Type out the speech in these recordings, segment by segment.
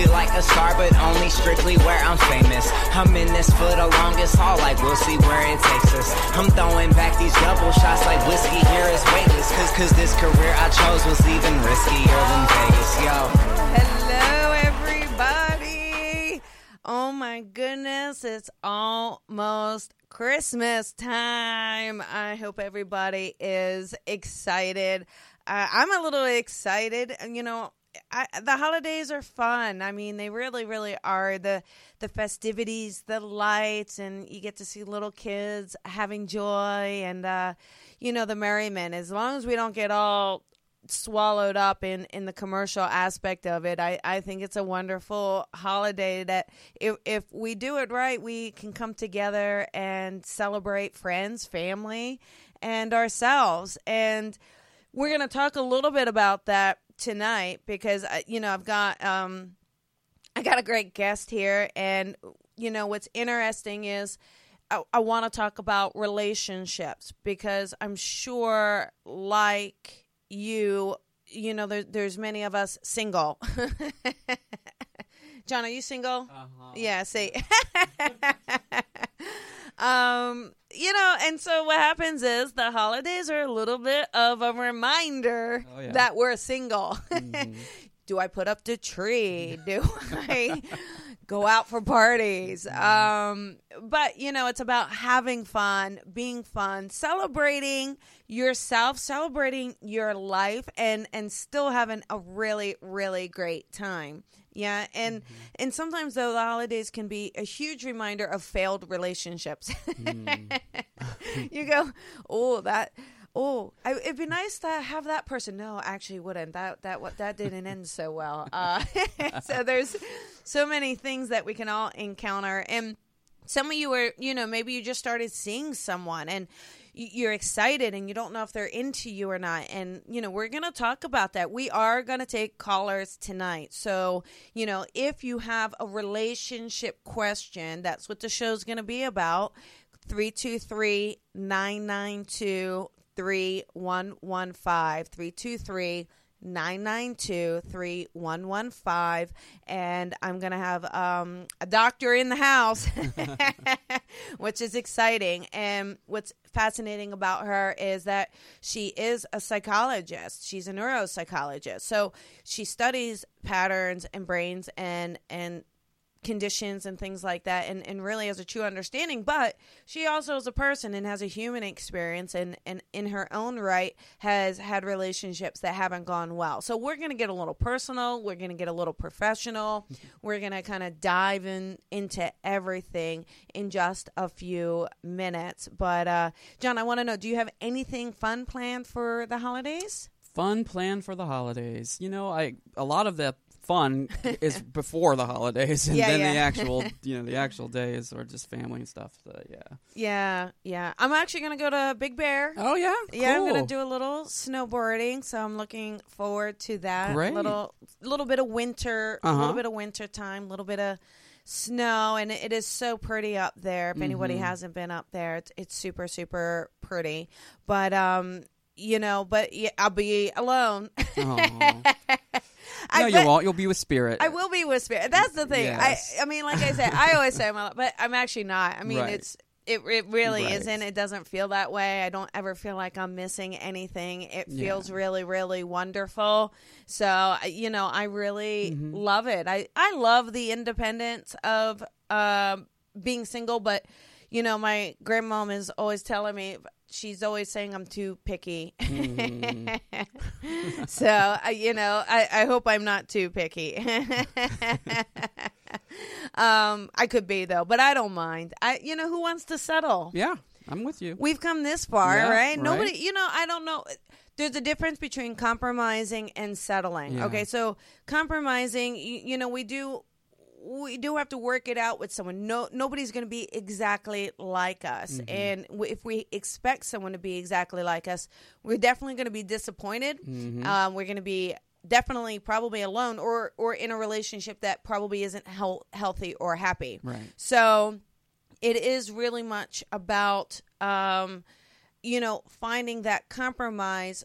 Sometimes I feel like a star, but only strictly where I'm famous. I'm in this for the longest haul, like we'll see where it takes us. I'm throwing back these double shots like whiskey here is weightless. Cause, cause this career I chose was even riskier than Vegas, yo. Hello, everybody. Oh my goodness, it's almost Christmas time. I hope everybody is excited. Uh, I'm a little excited. You know, I, the holidays are fun. I mean, they really, really are. The the festivities, the lights, and you get to see little kids having joy, and uh, you know the merriment. As long as we don't get all swallowed up in in the commercial aspect of it, I I think it's a wonderful holiday that if if we do it right, we can come together and celebrate friends, family, and ourselves. And we're going to talk a little bit about that tonight because you know I've got um I got a great guest here. And you know what's interesting is I, I want to talk about relationships because I'm sure like you you know there, there's many of us single. John are you single? Uh-huh. yeah see um you know, and so what happens is the holidays are a little bit of a reminder oh, yeah. that we're single. Mm-hmm. Do I put up the tree? Do I go out for parties? Mm-hmm. Um, but you know, it's about having fun, being fun, celebrating yourself, celebrating your life, and and still having a really really great time. Yeah, and mm-hmm. and sometimes though the holidays can be a huge reminder of failed relationships. Mm. you go, oh that, oh I, it'd be nice to have that person. No, actually wouldn't. That that what that didn't end so well. Uh, so there's so many things that we can all encounter, and some of you are you know maybe you just started seeing someone and you're excited and you don't know if they're into you or not. And, you know, we're going to talk about that. We are going to take callers tonight. So, you know, if you have a relationship question, that's what the show's going to be about. 323 992 3115. 323 992 3115. And I'm going to have um, a doctor in the house, which is exciting. And what's fascinating about her is that she is a psychologist. She's a neuropsychologist. So she studies patterns and brains and, and conditions and things like that and, and really has a true understanding but she also is a person and has a human experience and, and in her own right has had relationships that haven't gone well. So we're going to get a little personal we're going to get a little professional we're going to kind of dive in into everything in just a few minutes. But uh, john i want to know do you have anything fun planned for the holidays? Fun plan for the holidays. You know, I a lot of the fun is before the holidays, and yeah, then yeah. the actual, you know, the actual days are just family and stuff. So, yeah. Yeah, yeah. I'm actually gonna go to Big Bear. Oh yeah, yeah. I'm gonna do a little snowboarding, so I'm looking forward to that. Great. Little, little bit of winter, a uh-huh. little bit of winter time, a little bit of snow, and it is so pretty up there. If mm-hmm. anybody hasn't been up there, it's, it's super, super pretty. But um, you know, but yeah, I'll be alone. no, you won't. You'll be with Spirit. I will be with Spirit. That's the thing. Yes. I, I mean, like I said, I always say I'm, alone, but I'm actually not. I mean, right. it's it, it really right. isn't. It doesn't feel that way. I don't ever feel like I'm missing anything. It feels yeah. really, really wonderful. So, you know, I really mm-hmm. love it. I, I love the independence of uh, being single, but, you know, my grandmom is always telling me she's always saying I'm too picky. Mm. so, uh, you know, I, I hope I'm not too picky. um, I could be though, but I don't mind. I, you know, who wants to settle? Yeah, I'm with you. We've come this far, yeah, right? right? Nobody, you know, I don't know. There's a difference between compromising and settling. Yeah. Okay, so compromising, you, you know, we do we do have to work it out with someone. No, nobody's going to be exactly like us, mm-hmm. and w- if we expect someone to be exactly like us, we're definitely going to be disappointed. Mm-hmm. Um, we're going to be definitely probably alone, or or in a relationship that probably isn't he- healthy or happy. Right. So, it is really much about, um, you know, finding that compromise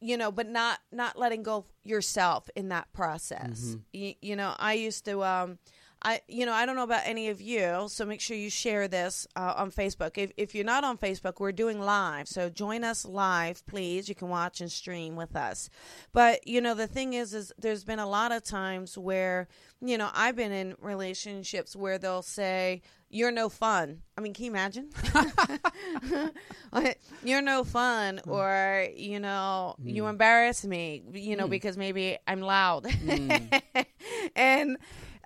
you know but not not letting go yourself in that process mm-hmm. you, you, know i used to um i you know i don't know about any of you so make sure you share this uh, on facebook if, if you're not on facebook we're doing live so join us live please you can watch and stream with us but you know the thing is is there's been a lot of times where you know i've been in relationships where they'll say you're no fun. I mean, can you imagine? you're no fun, hmm. or you know, mm. you embarrass me. You know, mm. because maybe I'm loud, mm. and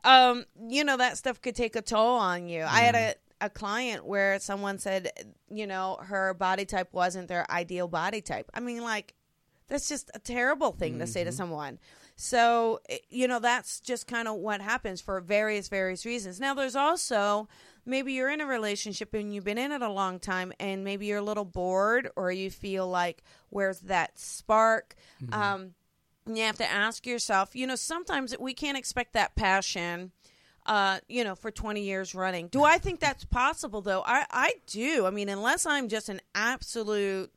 um, you know that stuff could take a toll on you. I had a a client where someone said, you know, her body type wasn't their ideal body type. I mean, like, that's just a terrible thing mm-hmm. to say to mm-hmm. someone. So, eh, you know, that's just kind of what happens for various, various reasons. Now, there's also maybe you're in a relationship and you've been in it a long time and maybe you're a little bored or you feel like where's that spark mm-hmm. um, you have to ask yourself you know sometimes we can't expect that passion uh, you know, for 20 years running. Do I think that's possible though? I, I do. I mean, unless I'm just an absolute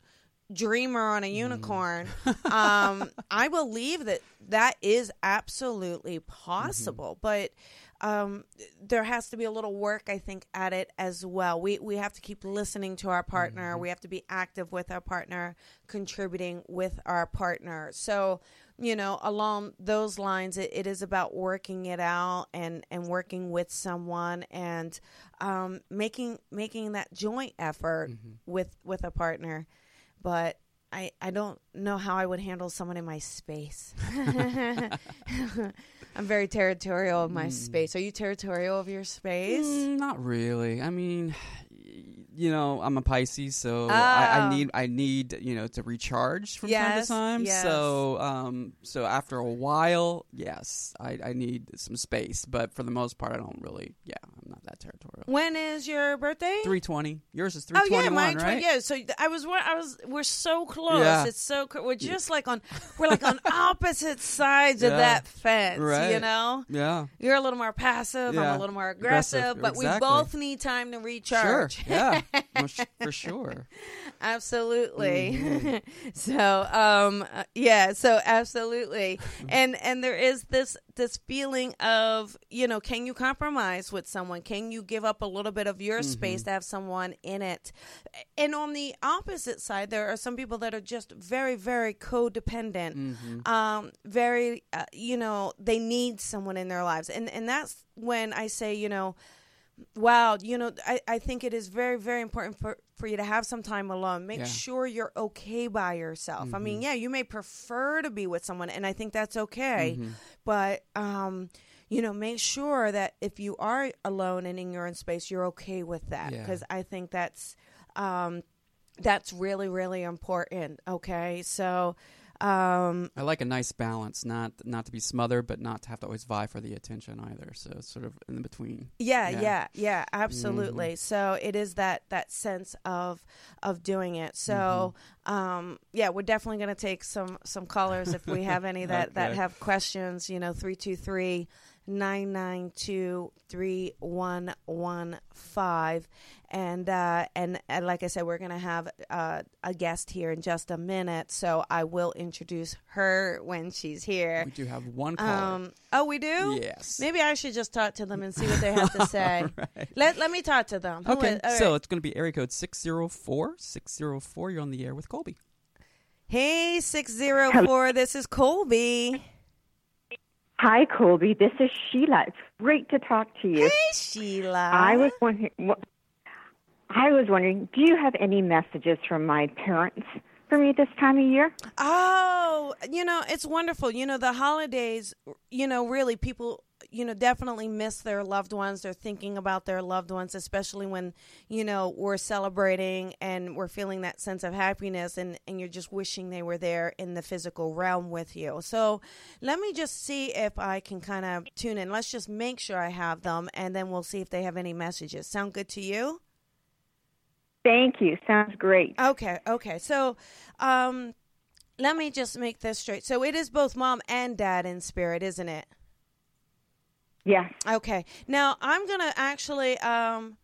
dreamer on a mm-hmm. unicorn, mm. um, I believe that that is absolutely possible. Mm-hmm. But um, there has to be a little work, I think, at it as well. We we have to keep listening to our partner. Mm-hmm. We have to be active with our partner, contributing with our partner. So, you know, along those lines, it, it is about working it out and and working with someone and um, making making that joint effort mm-hmm. with with a partner. But I, I don't know how I would handle someone in my space. I'm very territorial of my mm. space. Are you territorial of your space? Mm, not really. I mean, you know, I'm a Pisces, so oh. I, I, oh. need I need you know to recharge from yes, time to time. Yes. So um, so after a while, yes, I, I need some space. But for the most part, I don't really. Yeah, I'm not that territorial. When is your birthday? Three twenty. Yours is three twenty. Oh yeah, mine right? Yeah. So I was I was we're so close. Yeah. It's so we're just yeah. like on we're like on opposite sides yeah. of that fence. Right. You know. Yeah. You're a little more passive. I'm a little more aggressive. aggressive. But exactly. we both need time to recharge. Sure. Yeah. For sure. Absolutely. Mm-hmm. so, um, uh, yeah. So, absolutely. and and there is this this feeling of you know, can you compromise with someone? Can you give up a little bit of your mm-hmm. space to have someone in it? And on the opposite side, there are some people that are just very, very codependent. Mm-hmm. Um, very, uh, you know, they need someone in their lives, and and that's when I say, you know Wow, you know, I, I think it is very, very important for, for you to have some time alone. Make yeah. sure you're okay by yourself. Mm-hmm. I mean, mm-hmm. yeah, you may prefer to be with someone, and I think that's okay. Mm-hmm. But, um, you know, make sure that if you are alone and in your own space, you're okay with that. Because yeah. I think that's um, that's really, really important. Okay, so um, I like a nice balance, not not to be smothered, but not to have to always vie for the attention either. So it's sort of in between. Yeah, yeah, yeah, yeah absolutely. Mm-hmm. So it is that that sense of of doing it. So mm-hmm. um, yeah, we're definitely going to take some some callers if we have any that okay. that have questions. You know, three two three. 992 3115 and uh, and and like I said, we're gonna have uh, a guest here in just a minute, so I will introduce her when she's here. We do have one caller. Um, oh, we do. Yes. Maybe I should just talk to them and see what they have to say. right. Let Let me talk to them. Okay. so right. it's gonna be area code 604. 604. You're on the air with Colby. Hey, six zero four. This is Colby. Hi, Colby. This is Sheila. It's great to talk to you. Hey, Sheila. I was wondering. I was wondering, do you have any messages from my parents for me this time of year? Oh, you know, it's wonderful. You know, the holidays, you know, really people you know, definitely miss their loved ones. They're thinking about their loved ones, especially when, you know, we're celebrating and we're feeling that sense of happiness and, and you're just wishing they were there in the physical realm with you. So let me just see if I can kind of tune in. Let's just make sure I have them and then we'll see if they have any messages. Sound good to you? Thank you. Sounds great. Okay, okay. So, um, let me just make this straight. So it is both mom and dad in spirit, isn't it? Yes. Okay. Now I'm gonna actually um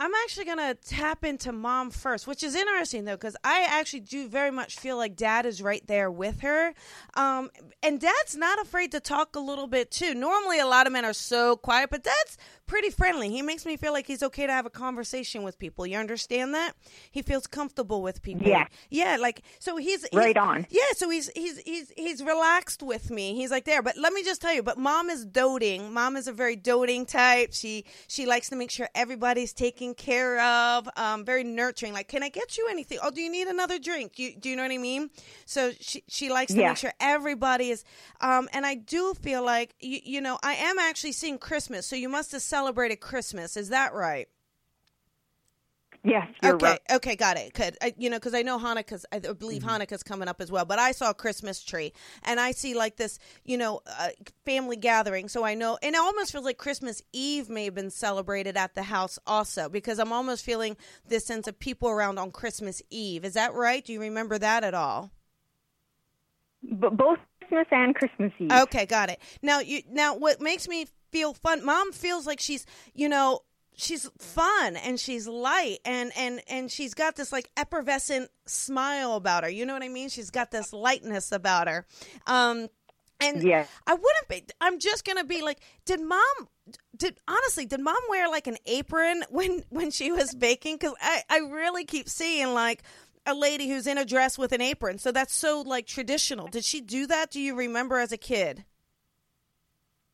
I'm actually to tap into mom first, which is interesting though, because I actually do very much feel like dad is right there with her. Um, and dad's not afraid to talk a little bit too. Normally, a lot of men are so quiet, but dad's pretty friendly. He makes me feel like he's okay to have a conversation with people. You understand that? He feels comfortable with people. Yeah. Yeah, like so he's, he's right on. Yeah, so he's he's he's he's relaxed with me. He's like there. But let me just tell you, but mom is doting. Mom is a very doting type. She she likes to make sure everybody's taken care of. Um, very nurturing. Like, can I get you anything? Oh, do you need another drink? You, do you know what I mean? So she she likes to yeah. make sure everybody is. Um, and I do feel like you, you know I am actually seeing Christmas. So you must have celebrated Christmas. Is that right? Yes. okay. Right. Okay. Got it. Good. I, you know, because I know Hanukkah's. I believe mm-hmm. Hanukkah's coming up as well. But I saw a Christmas tree, and I see like this, you know, uh, family gathering. So I know, and it almost feels like Christmas Eve may have been celebrated at the house also, because I'm almost feeling this sense of people around on Christmas Eve. Is that right? Do you remember that at all? B- both Christmas and Christmas Eve. Okay, got it. Now, you now what makes me feel fun? Mom feels like she's, you know, she's fun and she's light and and and she's got this like effervescent smile about her. You know what I mean? She's got this lightness about her. Um and yeah. I wouldn't be I'm just going to be like did mom did honestly did mom wear like an apron when when she was baking cuz I I really keep seeing like a lady who's in a dress with an apron. So that's so like traditional. Did she do that? Do you remember as a kid?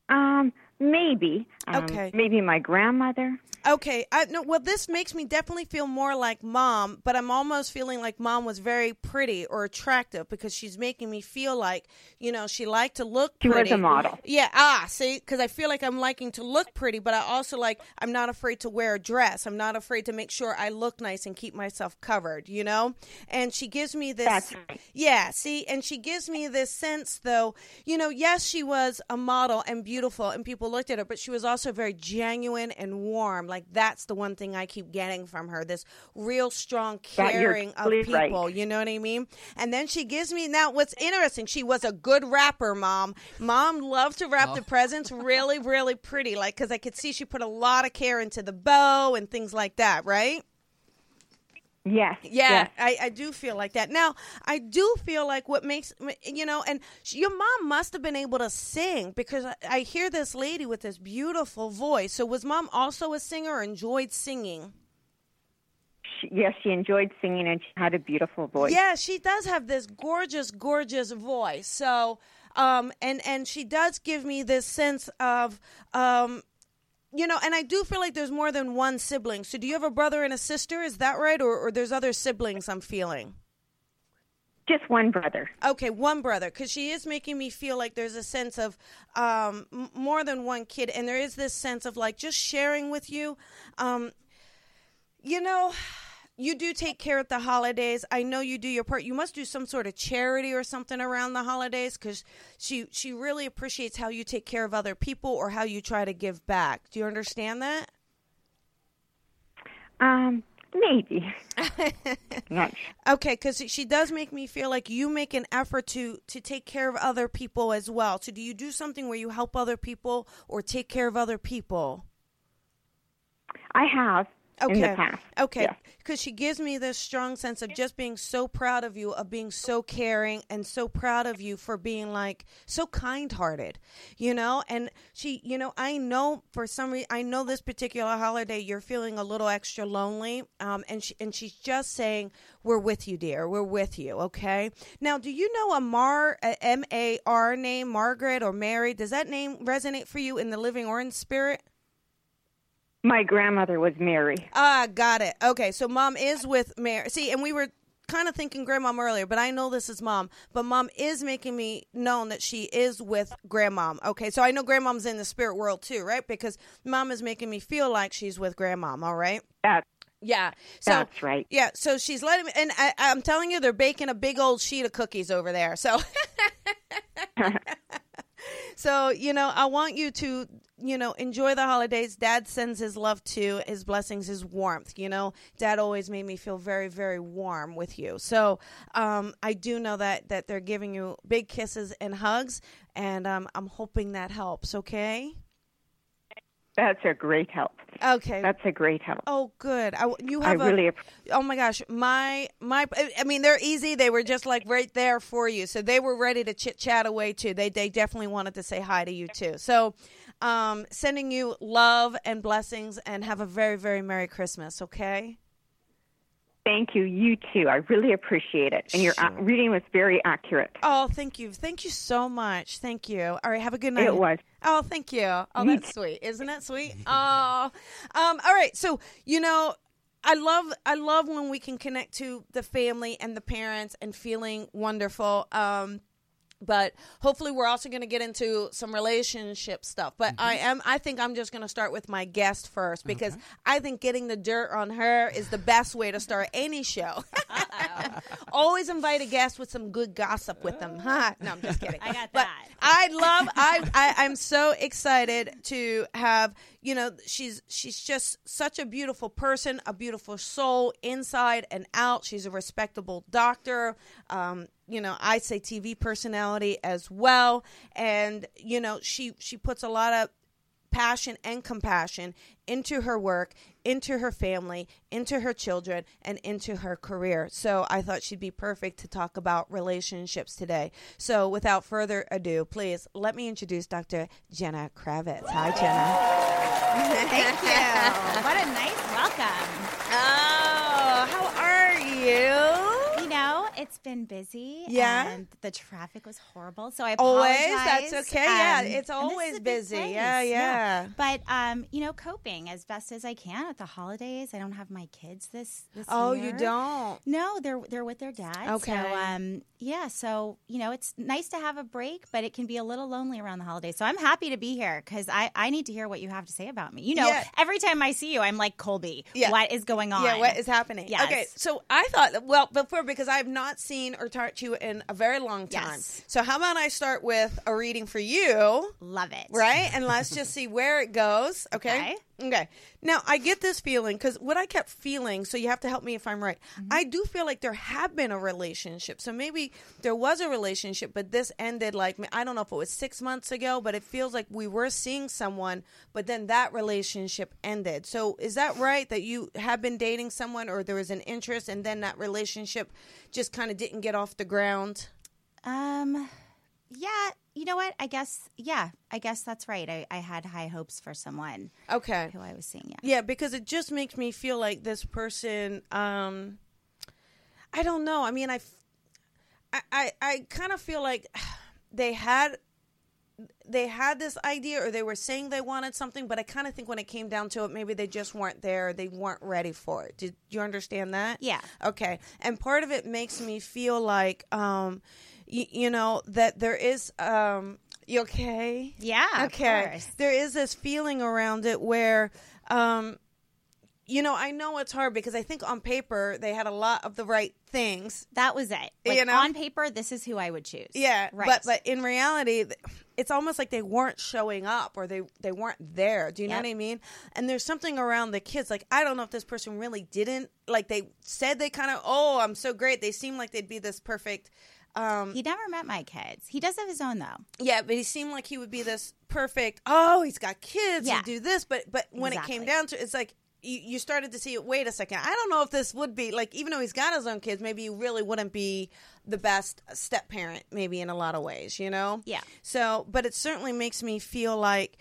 Um Maybe. Um, okay. Maybe my grandmother. Okay. I no well this makes me definitely feel more like mom, but I'm almost feeling like mom was very pretty or attractive because she's making me feel like, you know, she liked to look she pretty. was a model. Yeah, ah, see, cuz I feel like I'm liking to look pretty, but I also like I'm not afraid to wear a dress. I'm not afraid to make sure I look nice and keep myself covered, you know? And she gives me this That's right. Yeah, see, and she gives me this sense though, you know, yes, she was a model and beautiful and people looked at her, but she was also very genuine and warm. Like that's the one thing I keep getting from her. This real strong caring of people. Right. You know what I mean? And then she gives me now what's interesting, she was a good wrapper, mom. Mom loved to wrap oh. the presents really, really pretty. Like because I could see she put a lot of care into the bow and things like that, right? Yes. Yeah, yes. I, I do feel like that. Now, I do feel like what makes, you know, and your mom must have been able to sing because I, I hear this lady with this beautiful voice. So, was mom also a singer or enjoyed singing? She, yes, she enjoyed singing and she had a beautiful voice. Yeah, she does have this gorgeous, gorgeous voice. So, um, and and she does give me this sense of um, you know, and I do feel like there's more than one sibling. So do you have a brother and a sister? Is that right? Or, or there's other siblings I'm feeling? Just one brother. Okay, one brother. Because she is making me feel like there's a sense of um, more than one kid. And there is this sense of like just sharing with you. Um, you know, you do take care at the holidays. I know you do your part. You must do some sort of charity or something around the holidays because she she really appreciates how you take care of other people or how you try to give back. Do you understand that? Um, maybe. Not okay, because she does make me feel like you make an effort to to take care of other people as well. So, do you do something where you help other people or take care of other people? I have okay. Okay. Because yes. she gives me this strong sense of just being so proud of you, of being so caring, and so proud of you for being like so kind hearted, you know? And she, you know, I know for some reason, I know this particular holiday you're feeling a little extra lonely. Um, and, she, and she's just saying, We're with you, dear. We're with you, okay? Now, do you know a Mar, M A R name, Margaret or Mary? Does that name resonate for you in the living or in spirit? My grandmother was Mary. Ah, got it. Okay, so mom is with Mary. See, and we were kind of thinking grandmom earlier, but I know this is mom. But mom is making me known that she is with grandmom. Okay, so I know grandmom's in the spirit world too, right? Because mom is making me feel like she's with grandmom. All right. That's yeah. So, That's right. Yeah. So she's letting me, and I, I'm telling you, they're baking a big old sheet of cookies over there. So, so you know, I want you to, you know, enjoy the holidays. Dad sends his love to his blessings, his warmth. You know, Dad always made me feel very, very warm with you. So, um, I do know that that they're giving you big kisses and hugs, and um, I'm hoping that helps. Okay. That's a great help. Okay. That's a great help. Oh, good. I, you have a, really. Oh my gosh, my my I mean they're easy. They were just like right there for you. So they were ready to chit chat away too. They they definitely wanted to say hi to you too. So um sending you love and blessings and have a very very merry Christmas, okay? Thank you. You too. I really appreciate it. And your uh, Sure. reading was very accurate. Oh, thank you. Thank you so much. Thank you. All right, have a good night. It was. Oh, thank you. Oh, that's sweet. Isn't it sweet? Oh. Um all right. So, you know, I love I love when we can connect to the family and the parents and feeling wonderful. Um but hopefully we're also going to get into some relationship stuff. But mm-hmm. i am i think i'm just going to start with my guest first because i think getting the dirt on her is the best way to start any show. Always invite a guest with some good gossip with them huh? Oh. No i'm just kidding. I got But that. I love I, I I'm so excited to have you know she's she's just such a beautiful person, a beautiful soul inside and out. She's a respectable doctor. Um, you know, I say TV personality as well, and you know she she puts a lot of passion and compassion into her work, into her family, into her children, and into her career. So I thought she'd be perfect to talk about relationships today. So without further ado, please let me introduce Dr. Jenna Kravitz. Hi, Jenna. Thank you. What a nice welcome. Oh, how are you? It's been busy. Yeah? And the traffic was horrible. So I Always? That's okay. Yeah, Um, it's this is always busy. place. Yeah, yeah. But, um, you know, coping as best as I can at the holidays. I don't have my kids this, this Oh, year. you don't. No, they're they're with their dad. Okay. So um yeah, so you know, it's nice to have a break, but it can be a little lonely around the holidays. So I'm happy to be here cuz I I need to hear what you have to say about me. You know, Yeah. every time I see you, I'm like Colby, Yeah. what is going on? Yeah, what is happening? Yes. Okay, so I thought, well, before because I have not seen or talked to you in a very long time. Yes. So how about I start with a reading for you, Love it. right? And let's just see where it goes. Okay. Okay. Okay. Now I get this feeling because what I kept feeling. So you have to help me if I'm right. Mm-hmm. I do feel like there have been a relationship. So maybe there was a relationship, but this ended like I don't know if it was six months ago, but it feels like we were seeing someone, but then that relationship ended. So is that right that you have been dating someone, or there was an interest, and then that relationship just kind of didn't get off the ground? Um yeah, you know what? I guess yeah, I guess that's right. I, I had high hopes for someone Okay. who I was seeing, yeah. Yeah, because it just makes me feel like this person. Um, I don't know. I mean, I, I, I kind of feel like they had, they had this idea, or they were saying they wanted something, but I kind of think when it came down to it, maybe they just weren't there. They weren't ready for it. Did you understand that? Yeah. Okay. And part of it makes me feel like, um, y- you know, that there is. Um, you okay? Yeah, Okay. There is this feeling around it where, um, you know, I know it's hard because I think on paper they had a lot of the right things. That was it. Like You know? on paper, this is who I would choose. Yeah, Right. but but in reality, it's almost like they weren't showing up or they they weren't there. Do you know what I mean? And there's something around the kids. Like I don't know if this person really didn't like. They said they kind of, oh, I'm so great. They seem like they'd be this perfect. Um, he never met my kids. He does have his own though. Yeah, but he seemed like he would be this perfect. Oh, he's got kids. Yeah. Do this, but but when it came down to, it, it's like you, you started to see. Wait a second. I don't know if this would be like, even though he's got his own kids, maybe he really wouldn't be the best step parent. Maybe in a lot of ways, you know. Yeah. So, but it certainly makes me feel like.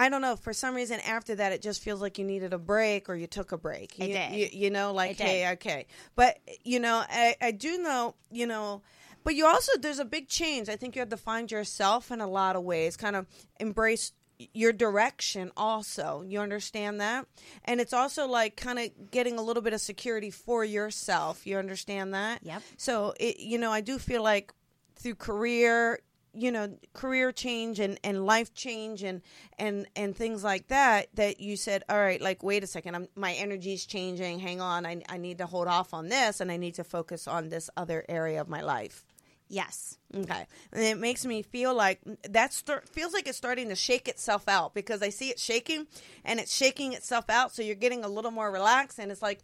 I don't know. For some reason, after that, it just feels like you needed a break or you took a break. You, did. You, you know, like, hey, okay. But, you know, I, I do know, you know, but you also, there's a big change. I think you have to find yourself in a lot of ways, kind of embrace your direction also. You understand that? And it's also like kind of getting a little bit of security for yourself. You understand that? Yep. so it you know i do feel like through career you know career change and and life change and and and things like that that you said all right like wait a second I'm, my energy's changing. Hang on. I, I need to hold off on this and i need to focus on this other area of my life Yes. Okay, and it makes me feel like that start, feels like it's starting to shake itself out because I see it shaking, and it's shaking itself out. So you're getting a little more relaxed, and it's like,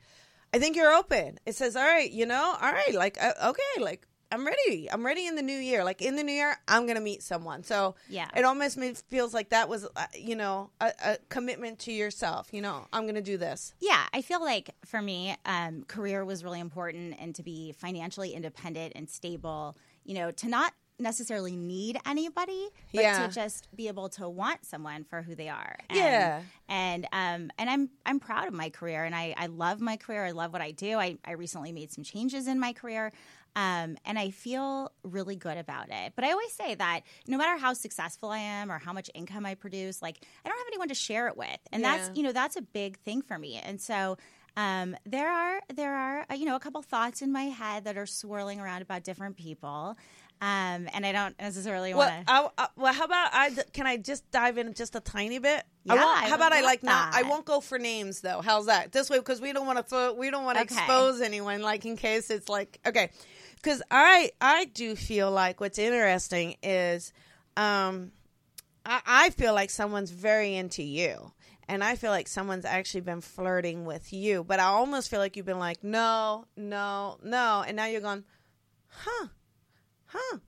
I think you're open. It says, all right, you know, all right, like uh, okay, like I'm ready. I'm ready in the new year. Like in the new year, I'm gonna meet someone. So Yeah. it almost feels like that was, uh, you know, a, a commitment to yourself. You know, I'm gonna do this. Yeah, I feel like for me, um, career was really important and to be financially independent and stable, you know, to not necessarily need anybody, but Yeah. to just be able to want someone for who they are. And, Yeah. And um and I'm I'm proud of my career and I, I love my career. I love what I do. I, I recently made some changes in my career. Um, and I feel really good about it. But I always say that no matter how successful I am or how much income I produce, like I don't have anyone to share it with. And Yeah. that's you know, that's a big thing for me. And so um, there are there are uh, you know a couple thoughts in my head that are swirling around about different people, um, and I don't necessarily want to. I, I, well, how about I? Can I just dive in just a tiny bit? Yeah, how about I like not? I won't go for names though. How's that? This way, because we don't want to throw, we don't want to Okay. expose anyone. Like in case it's like okay, because I I do feel like what's interesting is, um, I, I feel like someone's very into you. And I feel like someone's actually been flirting with you, but I almost feel like you've been like, no, no, no, and now you're going, huh, huh.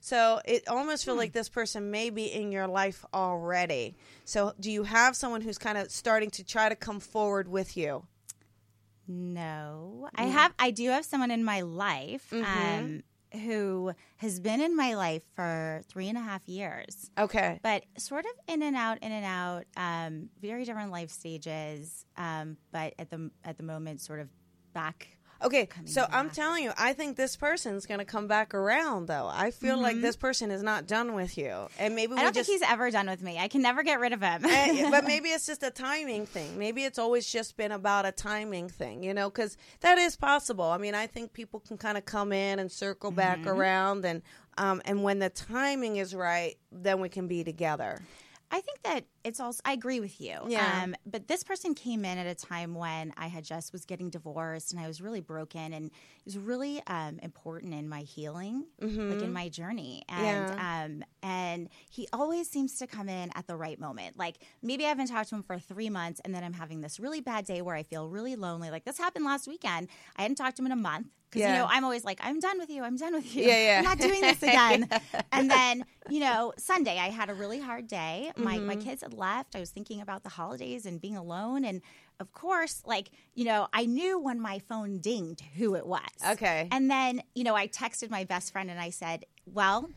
So it almost feels hmm. like this person may be in your life already. So do you have someone who's kind of starting to try to come forward with you? No, I mm. have. I do have someone in my life mm-hmm. um, who has been in my life for three and a half years, Okay. but sort of in and out, in and out. Um, very different life stages, um, but at the at the moment, sort of back. Okay, so I'm telling you, I think this person's going to come back around though. I feel like this person is not done with you. And maybe we I don't just think he's ever done with me. I can never get rid of him. Eh, but maybe it's just a timing thing. Maybe it's always just been about a timing thing, you know, because that is possible. I mean, I think people can kind of come in and circle back Mm-hmm. around, and um, and when the timing is right, then we can be together. I think that it's also. I agree with you. Yeah. Um, but this person came in at a time when I had just was getting divorced and I was really broken, and it was really um, important in my healing, like in my journey. And um, and he always seems to come in at the right moment. Like maybe I haven't talked to him for three months, and then I'm having this really bad day where I feel really lonely. Like this happened last weekend. I hadn't talked to him in a month. Because Yeah. you know I'm always like I'm done with you I'm done with you Yeah, yeah. I'm not doing this again and then you know Sunday I had a really hard day my Mm-hmm. my kids had left I was thinking about the holidays and being alone and of course like you know I knew when my phone dinged who it was Okay. and then you know I texted my best friend and I said well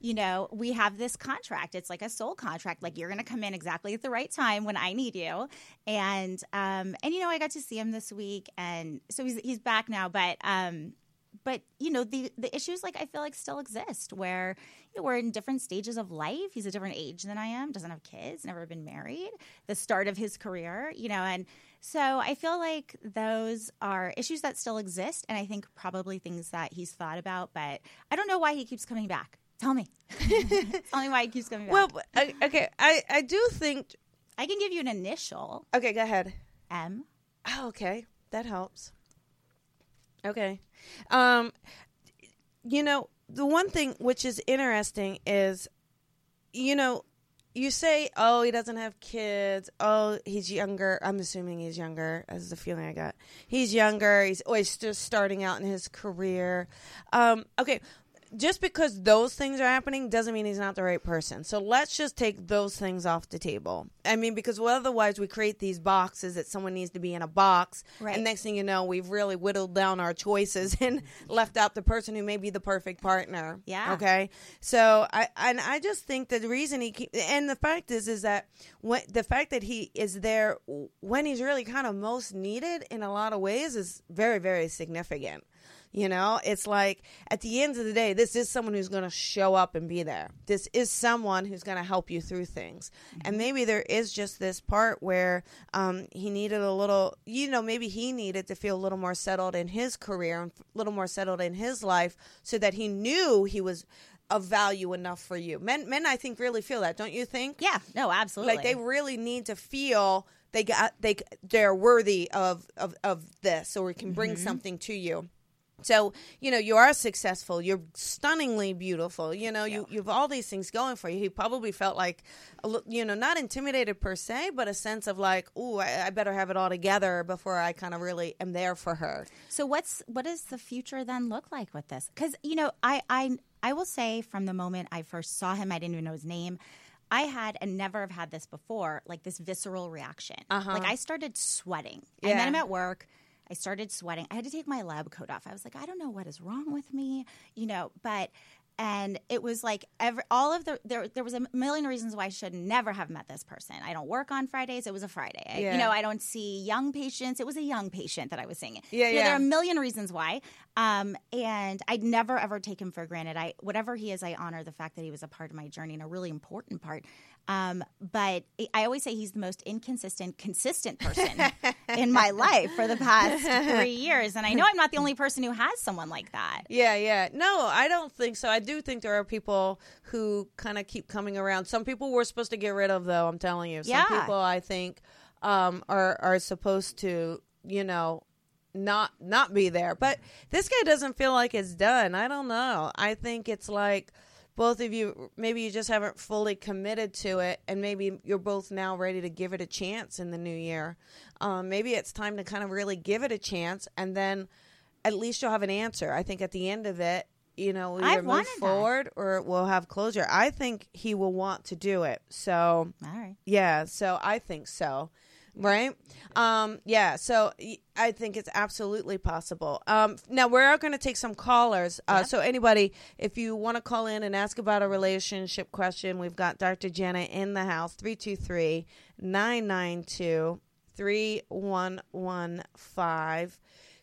you know, we have this contract. It's like a soul contract. Like you're going to come in exactly at the right time when I need you. And um and you know, I got to see him this week and so he's he's back now, but um but you know the the issues like I feel like still exist where you know, we're in different stages of life. He's a different age than I am. Doesn't have kids. Never been married. The start of his career, you know, and so I feel like those are issues that still exist, and I think probably things that he's thought about. But I don't know why he keeps coming back. Tell me. Tell me why he keeps coming back. Well, okay, I I do think. I can give you an initial Okay, go ahead. M. Oh, okay, that helps. Okay, um, you know the one thing which is interesting is, you know, you say, oh, he doesn't have kids. Oh, he's younger. I'm assuming he's younger. That's the feeling I got. He's younger. He's always just starting out in his career. Um, okay. Just because those things are happening doesn't mean he's not the right person. So let's just take those things off the table. I mean, because well, otherwise we create these boxes that someone needs to be in a box. Right. And next thing you know, we've really whittled down our choices and left out the person who may be the perfect partner. Yeah. Okay. So I and I just think that the reason he keep, and the fact is is that when the fact that he is there when he's really kind of most needed in a lot of ways is very very significant. You know, it's like at the end of the day, this is someone who's going to show up and be there. This is someone who's going to help you through things. Mm-hmm. And maybe there is just this part where um, he needed a little, you know, maybe he needed to feel a little more settled in his career and a little more settled in his life so that he knew he was of value enough for you. Men men I think really feel that, don't you think? Yeah, no, absolutely. Like they really need to feel they got they they're worthy of of of this or we can bring mm-hmm. something to you. So, you know, you are successful. You're stunningly beautiful. You know, you, you have all these things going for you. He probably felt like, you know, not intimidated per se, but a sense of like, oh, I, I, better have it all together before I kind of really am there for her. So, what's what does the future then look like with this? Because you know, I I I will say from the moment I first saw him, I didn't even know his name. I had and never have had this before, like this visceral reaction. Uh-huh. Like I started sweating. Yeah. I met him at work. I started sweating. I had to take my lab coat off. I was like, I don't know what is wrong with me, you know, but and it was like every all of the there there was a million reasons why I should never have met this person. I don't work on Fridays. It was a Friday. Yeah. I, you know, I don't see young patients. It was a young patient that I was seeing. Yeah, you know, yeah. There are a million reasons why. Um, and I'd never ever take him for granted. I whatever he is, I honor the fact that he was a part of my journey and a really important part. Um, but I always say he's the most inconsistent, consistent person in my life for the past three years. And I know I'm not the only person who has someone like that. Yeah, yeah. No, I don't think so. I do think there are people who kind of keep coming around. Some people we're supposed to get rid of, though, I'm telling you. Some yeah. people I think um, are, are supposed to, you know, not not be there. But this guy doesn't feel like it's done. I don't know. I think it's like – both of you maybe you just haven't fully committed to it and maybe you're both now ready to give it a chance in the new year. Um, maybe it's time to kind of really give it a chance and then at least you'll have an answer. I think at the end of it you know we either move forward that. or we'll have closure. I think he will want to do it. So all right. yeah so i think so right? Um, yeah, so I think it's absolutely possible. Um, now we are going to take some callers. Uh, So anybody, if you want to call in and ask about a relationship question, we've got Dr. Jenna in the house 323 992 3115.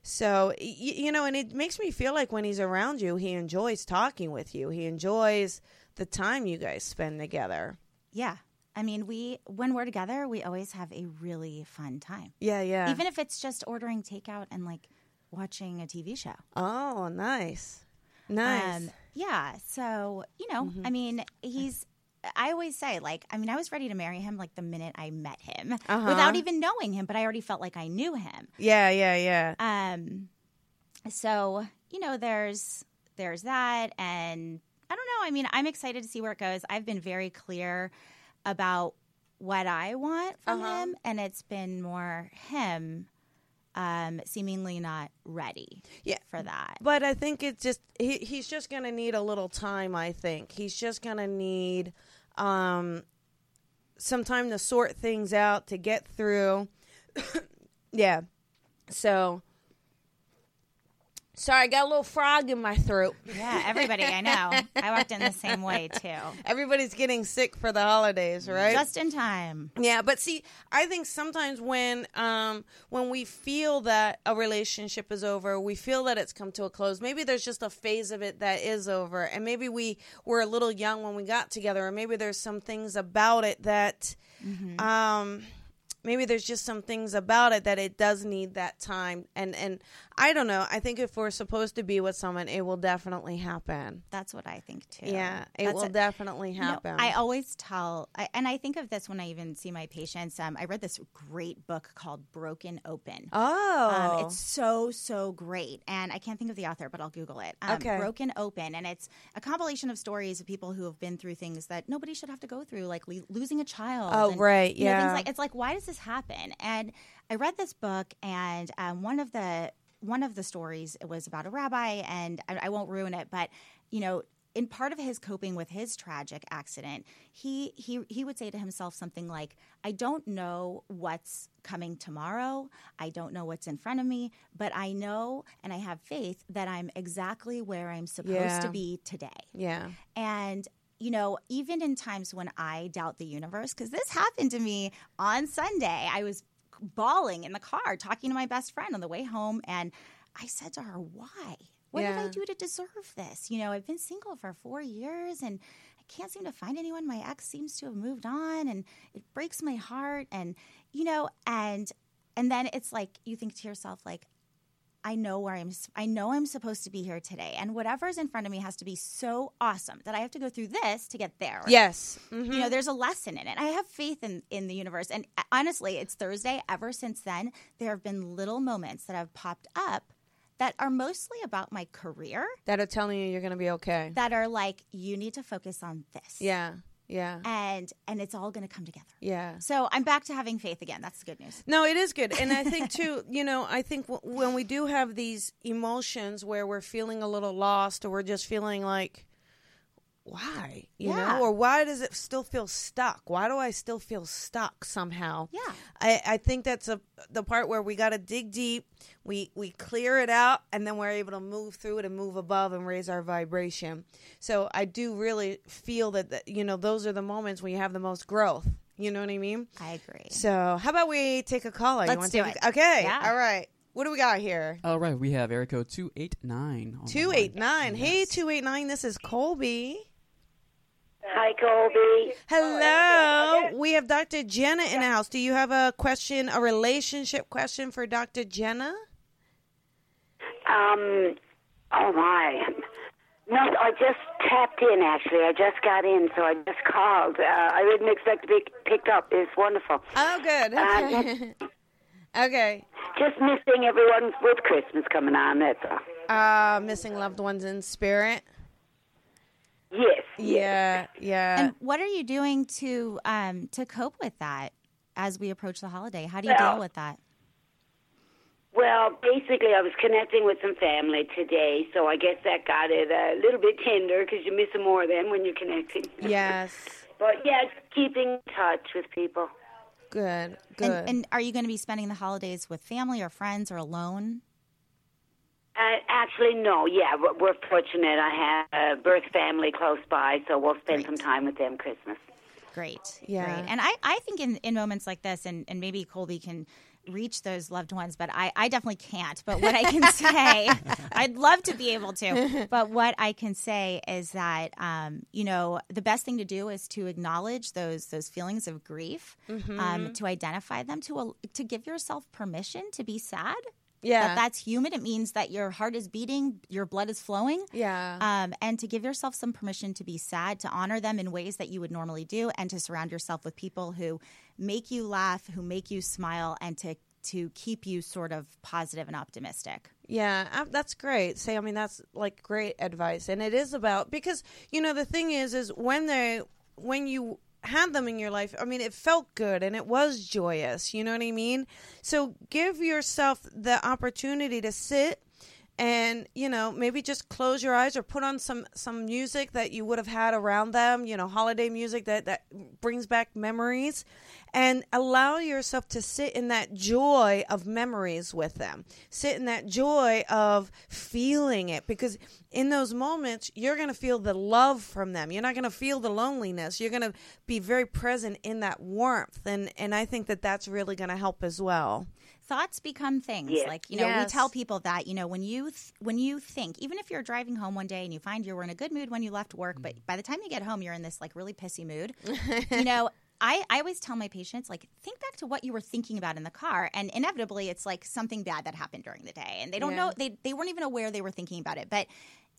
So, you know, and it makes me feel like when he's around you, he enjoys talking with you. He enjoys the time you guys spend together. Yeah. I mean, we when we're together, we always have a really fun time. Yeah, yeah. Even if it's just ordering takeout and like watching a TV show. Oh, nice. Nice. Um, yeah. So, you know, mm-hmm. I mean, he's I always say, like, I mean, I was ready to marry him like the minute I met him uh-huh. without even knowing him, but I already felt like I knew him. Yeah, yeah, yeah. Um, so you know, there's there's that, and I don't know. I mean, I'm excited to see where it goes. I've been very clear about what I want from uh-huh. him, and it's been more him um, seemingly not ready yeah. for that. But I think it's just he, he's just going to need a little time. I think he's just going to need um, some time to sort things out to get through. yeah. So Sorry, I got a little frog in my throat. Yeah, everybody, I know. I walked in the same way too. Everybody's getting sick for the holidays, right? Just in time. Yeah, but see, I think sometimes when um when we feel that a relationship is over, we feel that it's come to a close. Maybe there's just a phase of it that is over, and maybe we were a little young when we got together, or maybe there's some things about it that mm-hmm. um maybe there's just some things about it that it does need that time and and I don't know. I think if we're supposed to be with someone, it will definitely happen. That's what I think too. Yeah, it That's will a, definitely happen. You know, I always tell, I, and I think of this when I even see my patients. Um, I read this great book called Broken Open. Oh, um, it's so so great, and I can't think of the author, but I'll Google it. Um, okay, Broken Open, and it's a compilation of stories of people who have been through things that nobody should have to go through, like le- losing a child. Oh, and, right, yeah. Know, like, it's like why does this happen? And I read this book, and um, one of the one of the stories it was about a rabbi, and I, I won't ruin it, but you know, in part of his coping with his tragic accident, he he he would say to himself something like, "I don't know what's coming tomorrow. I don't know what's in front of me, but I know and I have faith that I'm exactly where I'm supposed yeah. to be today." Yeah. And you know, even in times when I doubt the universe, because this happened to me on Sunday, I was bawling in the car talking to my best friend on the way home and I said to her, why? What yeah. did I do to deserve this? You know, I've been single for four years and I can't seem to find anyone. My ex seems to have moved on and it breaks my heart. And, you know, and, and then it's like, you think to yourself, like, I know where I'm I know I'm supposed to be here today and whatever's in front of me has to be so awesome that I have to go through this to get there. Yes. Mm-hmm. You know, there's a lesson in it. I have faith in in the universe and uh, honestly, it's Thursday ever since then there have been little moments that have popped up that are mostly about my career that are telling you you're going to be okay. That are like you need to focus on this. Yeah. Yeah. And and it's all going to come together. Yeah. So I'm back to having faith again. That's the good news. No, it is good. And I think too, you know, I think w- when we do have these emotions where we're feeling a little lost or we're just feeling like why you yeah. know or why does it still feel stuck why do i still feel stuck somehow yeah i, I think that's a the part where we got to dig deep we we clear it out and then we're able to move through it and move above and raise our vibration so i do really feel that, that you know those are the moments when you have the most growth you know what i mean i agree so how about we take a caller let's do it a, okay yeah. all right what do we got here? All right, we have area code 289. 289. Hey, 289, this is Colby. Hi, Colby. Hello. We have Dr. Jenna in the house. Do you have a question, a relationship question for Dr. Jenna? Um, oh my. No, I just tapped in actually. I just got in, so I just called. Uh, I didn't expect to be picked up. It's wonderful. Oh, good. Uh, okay. Uh, okay. Just missing everyone with Christmas coming on, that's all. Uh, missing loved ones in spirit. Yes. Yeah, yeah. And what are you doing to um, to cope with that as we approach the holiday? How do you well, deal with that? Well, basically, I was connecting with some family today, so I guess that got it a little bit tender because you miss them more then when you're connecting. Yes. but yeah, keeping in touch with people. Good, good. And, and are you going to be spending the holidays with family or friends or alone? Uh, actually, no. Yeah, we're, we're, fortunate. I have a birth family close by, so we'll spend Great. some time with them Christmas. Great. Yeah. Great. And I, I think in, in moments like this, and, and maybe Colby can reach those loved ones, but I, I definitely can't. But what I can say, I'd love to be able to. But what I can say is that, um, you know, the best thing to do is to acknowledge those those feelings of grief, mm-hmm. um, to identify them, to to give yourself permission to be sad yeah. That that's human. It means that your heart is beating, your blood is flowing. Yeah. Um, and to give yourself some permission to be sad, to honor them in ways that you would normally do, and to surround yourself with people who make you laugh, who make you smile, and to to keep you sort of positive and optimistic. Yeah, that's great. Say, I mean, that's like great advice, and it is about because you know the thing is, is when they when you had them in your life, I mean, it felt good and it was joyous. You know what I mean? So give yourself the opportunity to sit and you know maybe just close your eyes or put on some some music that you would have had around them you know holiday music that that brings back memories and allow yourself to sit in that joy of memories with them. Sit in that joy of feeling it because in those moments you're going to feel the love from them. You're not going to feel the loneliness. You're going to be very present in that warmth. And and I think that that's really going to help as well thoughts become things yes. like you know yes. we tell people that you know when you th- when you think even if you're driving home one day and you find you were in a good mood when you left work but by the time you get home you're in this like really pissy mood you know I, I always tell my patients like think back to what you were thinking about in the car and inevitably it's like something bad that happened during the day and they don't yeah. know they, they weren't even aware they were thinking about it but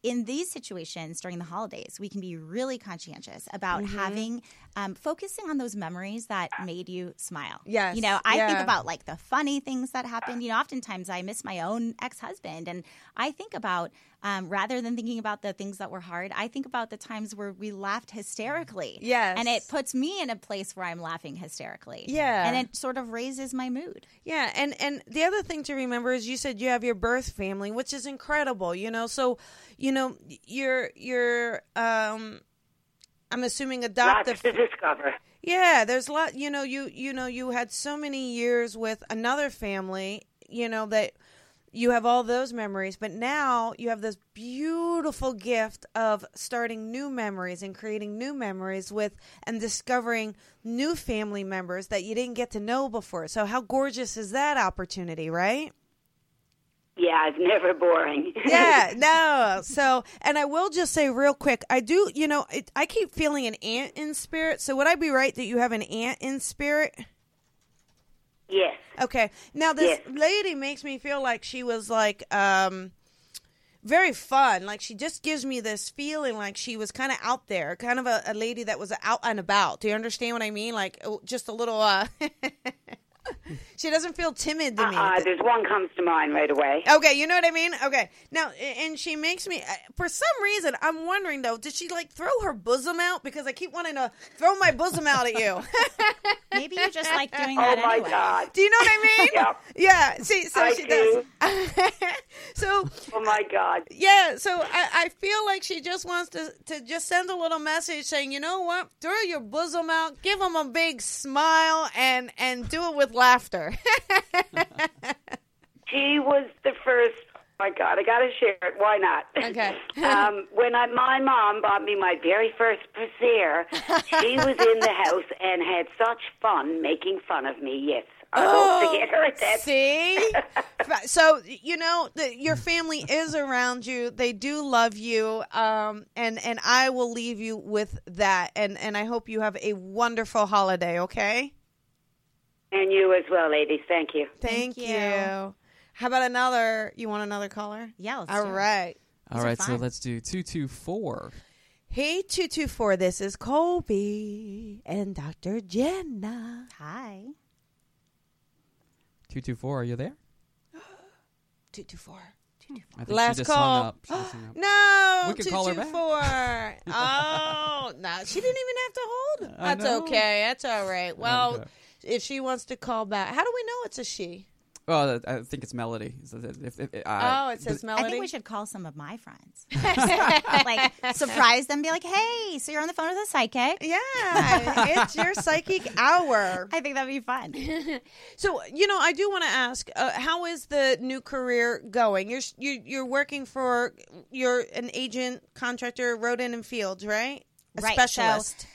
in these situations during the holidays, we can be really conscientious about mm-hmm. having um, focusing on those memories that made you smile. Yes, you know, I yeah. think about like the funny things that happened. You know, oftentimes I miss my own ex husband, and I think about um, rather than thinking about the things that were hard, I think about the times where we laughed hysterically. Yes, and it puts me in a place where I'm laughing hysterically. Yeah, and it sort of raises my mood. Yeah, and and the other thing to remember is you said you have your birth family, which is incredible. You know, so you know, you're you're um I'm assuming adoptive Lots to discover. Yeah, there's a lot, you know, you you know, you had so many years with another family, you know, that you have all those memories, but now you have this beautiful gift of starting new memories and creating new memories with and discovering new family members that you didn't get to know before. So how gorgeous is that opportunity, right? Yeah, it's never boring. yeah, no. So, and I will just say real quick, I do, you know, it, I keep feeling an aunt in spirit. So, would I be right that you have an aunt in spirit? Yes. Okay. Now, this Yes. lady makes me feel like she was like, um, very fun. Like she just gives me this feeling like she was kind of out there, kind of a, a lady that was out and about. Do you understand what I mean? Like oh, just a little. uh She doesn't feel timid to me. Uh, there's one comes to mind right away. Okay, you know what I mean? Okay. Now, and she makes me, for some reason, I'm wondering though, did she like throw her bosom out? Because I keep wanting to throw my bosom out at you. Maybe you just like doing Oh that my anyway. God. Do you know what I mean? Yep. Yeah. See, so I she do. does. so, Oh my God. yeah, so I, I feel like she just wants to, to just send a little message saying, you know what? Throw your bosom out, give them a big smile, and, and do it with laughter. She was the first. Oh my God, I got to share it. Why not? Okay. um, when I, my mom bought me my very first brassiere, she was in the house and had such fun making fun of me. Yes, I hope to get her. See? so, you know, the, your family is around you. They do love you. Um, and, and I will leave you with that. And, and I hope you have a wonderful holiday, okay? And you as well, ladies. Thank you. Thank, Thank you. you. How about another? You want another caller? Yeah, let's All do right. All These so let's do two two four. Hey, 224, this is Colby and Dr. Jenna. Hi. Two two four. Are you there? 224. I think Last she just call. hung up. She just hung up. No, We can call her back. 224. oh, no, she didn't even have to hold. That's okay. That's all right. Oh, well, Okay. If she wants to call back, how do we know it's a she? Well, I think it's Melody. So that If, if, oh, I, it says Melody. I think we should call some of my friends. like surprise them, be like, "Hey, so you're on the phone with a psychic?" Yeah, it's your psychic hour. I think that'd be fun. So, you know, I do want to ask, uh, how is the new career going? You're you, you're working for you're an agent, contractor, Rodan and Fields, right? A Right, specialist. So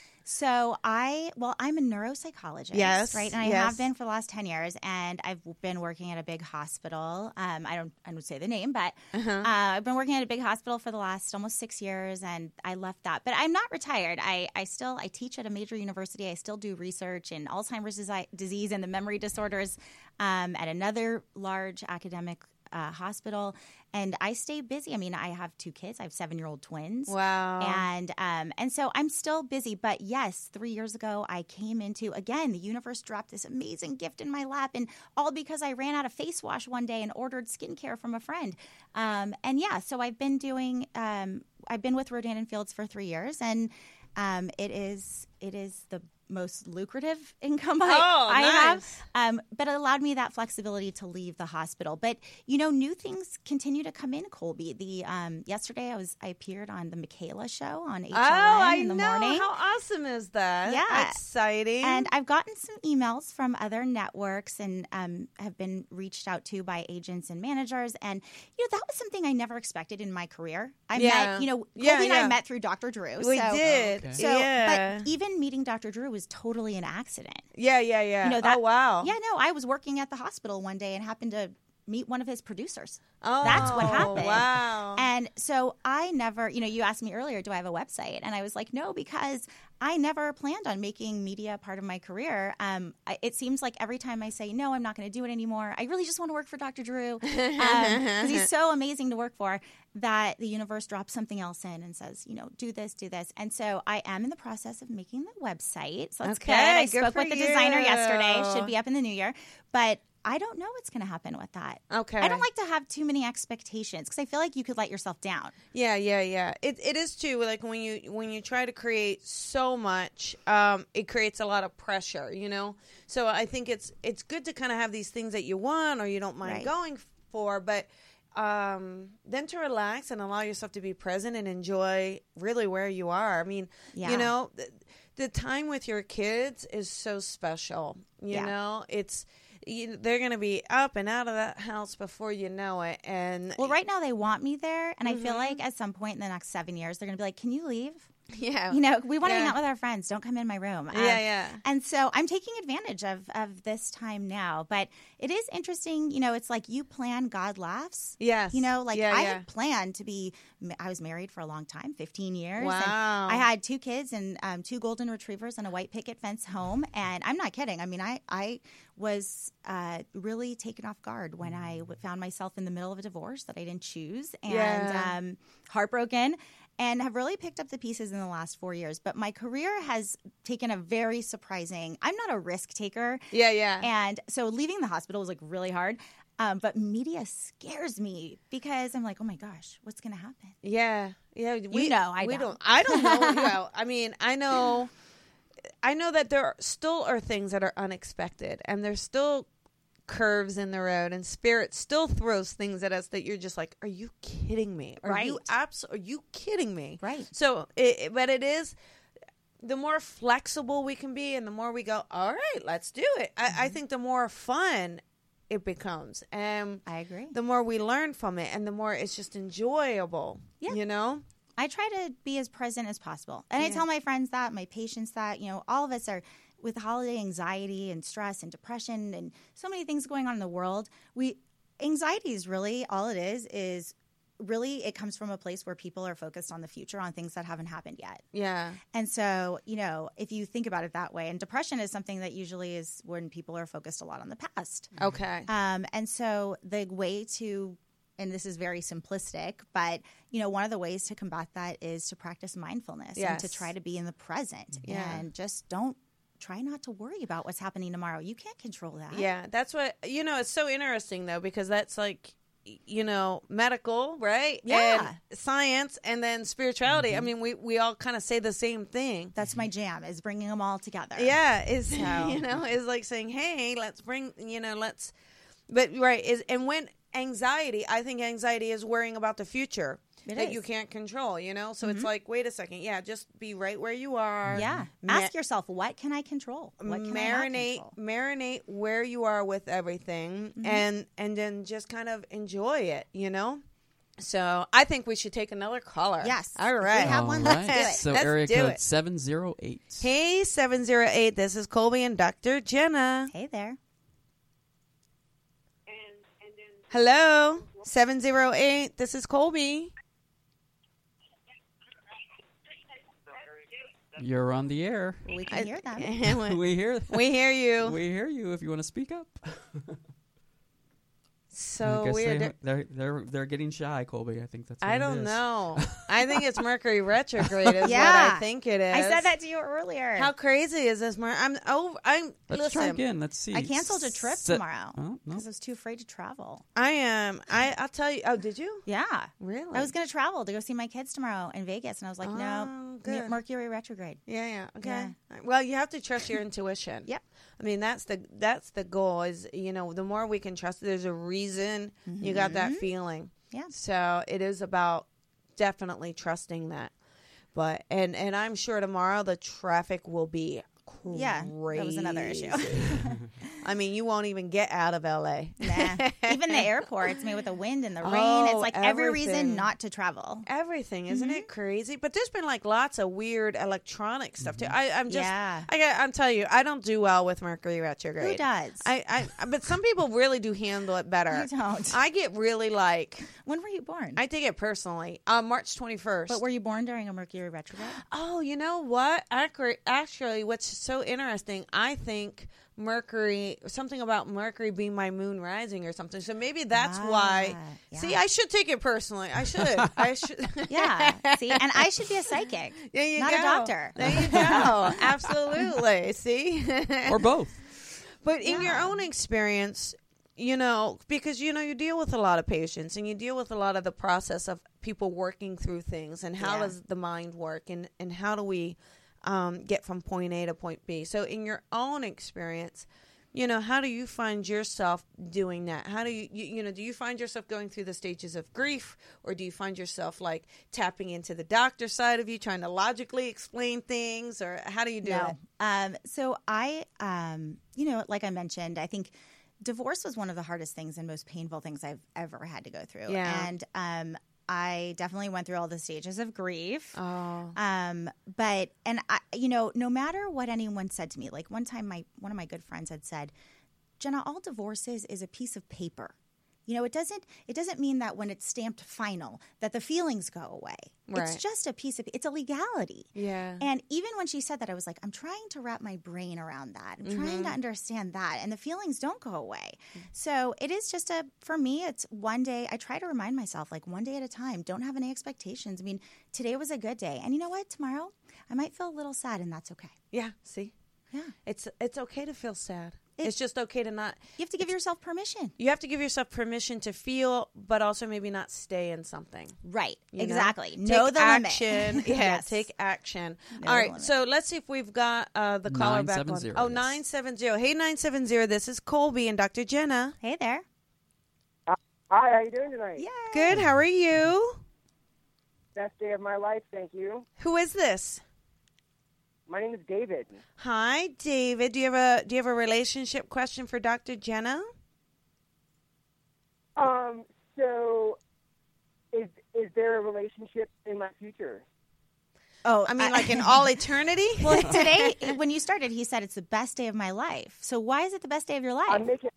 I, well, I'm a neuropsychologist, Yes, right, and I yes. have been for the last ten years, and I've been working at a big hospital. Um, I don't, I don't say the name, but Uh-huh. uh, I've been working at a big hospital for the last almost six years, and I left that. But I'm not retired. I, I still, I teach at a major university. I still do research in Alzheimer's disease and the memory disorders um, at another large academic. Uh, hospital and I stay busy. I mean, I have two kids. I have seven year old twins. Wow. And um, and so I'm still busy. But yes, three years ago I came into again the universe dropped this amazing gift in my lap, and all because I ran out of face wash one day and ordered skincare from a friend. Um, and yeah, so I've been doing. Um, I've been with Rodan and Fields for three years, and um, it is it is the most lucrative income I, Oh, I have. nice. Um, but it allowed me that flexibility to leave the hospital. But you know, new things continue to come in. Colby, the um, yesterday I was I appeared on the Michaela show on HLN Oh, I in the know. morning. How awesome is that? Yeah. Exciting. And I've gotten some emails from other networks and um, have been reached out to by agents and managers. And, you know, that was something I never expected in my career. I Yeah. met, you know, Colby Yeah, and. I met through Dr. Drew. we so, did. Okay. So, yeah. but even meeting Dr. Drew was totally an accident. yeah, yeah, yeah. You know, oh, that, oh, wow. Yeah, no, I was working at the hospital one day and happened to meet one of his producers. Oh, That's what oh, happened. Wow. And so I never, you know, you asked me earlier, do I have a website? And I was like, no, because I never planned on making media part of my career. Um, I, it seems like every time I say, no, I'm not going to do it anymore, I really just want to work for Dr. Drew because he's so amazing to work for that the universe drops something else in and says, you know, do this, do this. And so I am in the process of making the website. So that's good. I good spoke with the designer yesterday. Should be up in the new year. But I don't know what's going to happen with that. Okay. I don't like to have too many expectations because I feel like you could let yourself down. Yeah, yeah, yeah. It it is too. Like when you when you try to create so much, um, it creates a lot of pressure. You know. So I think it's it's good to kind of have these things that you want or you don't mind Right. going for, but um, then to relax and allow yourself to be present and enjoy really where you are. I mean, Yeah. you know, the, the time with your kids is so special. You Yeah. know, it's. You, they're going to be up and out of that house before you know it, and Well, right now they want me there, and I feel mm-hmm. like at some point in the next seven years they're going to be like, "Can you leave?" Yeah. You know, we want to Yeah. hang out with our friends. Don't come in my room. Um, Yeah, yeah. And so I'm taking advantage of of this time now. But it is interesting. You know, it's like you plan, God laughs. Yes. You know, like Yeah, I yeah. had planned to be. I was married for a long time, 15 years. Wow. And I had two kids and um, two golden retrievers and a white picket fence home. And I'm not kidding. I mean, I I was uh, really taken off guard when I found myself in the middle of a divorce that I didn't choose and um, heartbroken. And have really picked up the pieces in the last four years. But my career has taken a very surprising. I'm not a risk taker. Yeah, yeah. And so leaving the hospital was like really hard. Um, but media scares me because I'm like, oh my gosh, what's going to happen? Yeah, yeah. We know, I we don't. I don't know. yeah, I mean, I know. I know that there are, still are things that are unexpected, and there's still curves in the road, and spirit still throws things at us that you're just like, "Are you kidding me? Are you Right. abs- Are you kidding me?" Right. So, it, but it is. The more flexible we can be, and the more we go, all right, let's do it. I, Mm-hmm. I think the more fun it becomes, and I agree. the more we learn from it and the more it's just enjoyable. Yeah. You know? I try to be as present as possible. And I tell my friends that, my patients that, you know, all of us are with holiday anxiety and stress and depression and so many things going on in the world. We anxiety is really all it is is really it comes from a place where people are focused on the future on things that haven't happened yet. Yeah. And so, you know, if you think about it that way, and depression is something that usually is when people are focused a lot on the past. Okay. Um, and so the way to, and this is very simplistic, but you know, one of the ways to combat that is to practice mindfulness and to try to be in the present Yeah. and just don't try not to worry about what's happening tomorrow. You can't control that. Yeah, that's what you know. It's so interesting though because that's like you know medical, right? Yeah. and science, and then spirituality. I mm-hmm. mean, we we all kind of say the same thing. That's my jam is bringing them all together. Yeah, is So- you know is like saying, hey, let's bring you know let's, but right is and when anxiety, I think anxiety is worrying about the future. It that is. you can't control, you know. So it's like, wait a second, yeah, just be right where you are. Yeah. Ma- Ask yourself, what can I control? What can I not marinate control? marinate where you are with everything Mm-hmm. and and then just kind of enjoy it you know so i think we should take another caller Yes. all If we have All one, let's do it. So Let's area do code it. 708. hey 708 this is colby and dr jenna Hey there. hello 708 this is colby You're on the air. We can hear them. we hear we hear you we hear you if you want to speak up. so weird They, they're they're they're getting shy, Colby. I think that's. What I it don't is. know. I think it's Mercury retrograde is what Yeah. I think it is. I said that to you earlier. How crazy is this, Mer? I'm oh, I'm Let's listen. try again. Let's see. I canceled a trip Se- tomorrow Oh, no. because I was too afraid to travel. I am. I I'll tell you. Oh, did you? Yeah. Really? I was going to travel to go see my kids tomorrow in Vegas, and I was like, Oh, no, good. Mercury retrograde. Yeah, yeah. Okay. Yeah. Well, you have to trust your intuition. Yep. I mean, that's the that's the goal. Is you know, the more we can trust, there's a reason you got that feeling. Mm-hmm. Yeah. So it is about definitely trusting that. But and and I'm sure tomorrow the traffic will be crazy. Yeah, that was another issue. I mean, you won't even get out of LA. Nah. Even the airports, I mean, with the wind and the rain, Oh, it's like every reason not to travel. everything, isn't it crazy? But there's been like lots of weird electronic stuff too. I, I'm just, yeah. I, I'm telling you, I don't do well with Mercury retrograde. Who does? I, I, but some people really do handle it better. I don't. I get really like, when were you born? I take it personally. Uh, March 21st. but were you born during a Mercury retrograde? Oh, you know what? Accurate. Actually, what's so interesting, I think Mercury, something about Mercury being my moon rising or something. So maybe that's why. Ah, See. I should take it personally. I should. I should. Yeah. See, and I should be a psychic, There you go. not go. a doctor. There you go. Absolutely. See? or both. But in your own experience, you know, because you know you deal with a lot of patients and you deal with a lot of the process of people working through things and how Yeah. does the mind work and and how do we um, get from point A to point B. So in your own experience, you know, how do you find yourself doing that? How do you, you you know, do you find yourself going through the stages of grief or do you find yourself like tapping into the doctor side of you trying to logically explain things or how do you do it? Um, so I, um, you know, like I mentioned, I think divorce was one of the hardest things and most painful things I've ever had to go through. Yeah. And um, I definitely went through all the stages of grief. Oh. Um, but and I, you know, no matter what anyone said to me, like one time, my one of my good friends had said, "Jenna, all divorces is a piece of paper." You know, it doesn't it doesn't mean that when it's stamped final that the feelings go away. Right. It's just a piece of it's a legality. Yeah. And even when she said that, I was like, I'm trying to wrap my brain around that. I'm trying to mm-hmm. understand that. And the feelings don't go away. Mm. So it is just a, for me, it's one day. I try to remind myself, like one day at a time. Don't have any expectations. I mean, today was a good day. And you know what? Tomorrow, I might feel a little sad, and that's okay. Yeah. See. Yeah. It's it's okay to feel sad. It- it's just okay to not. You have to give yourself permission. You have to give yourself permission to feel, but also maybe not stay in something. Right. you know? exactly. Take know the action. limit. Yeah, Yes. take action. Know All the right, limit. so let's see if we've got uh, the caller back on. 970, Oh, yes. 970. Hey, 970. This is Colby and Dr. Jenna. Hey there. Hi, how you doing tonight? Yeah. Good. How are you? Best day of my life, thank you. Who is this? My name is David. Hi, David. Do you have a Do you have a relationship question for Dr. Jenna? Um, so is is there a relationship in my future? Oh, I mean, like in all eternity. well, today when you started, he said it's the best day of my life. So why is it the best day of your life? I'm making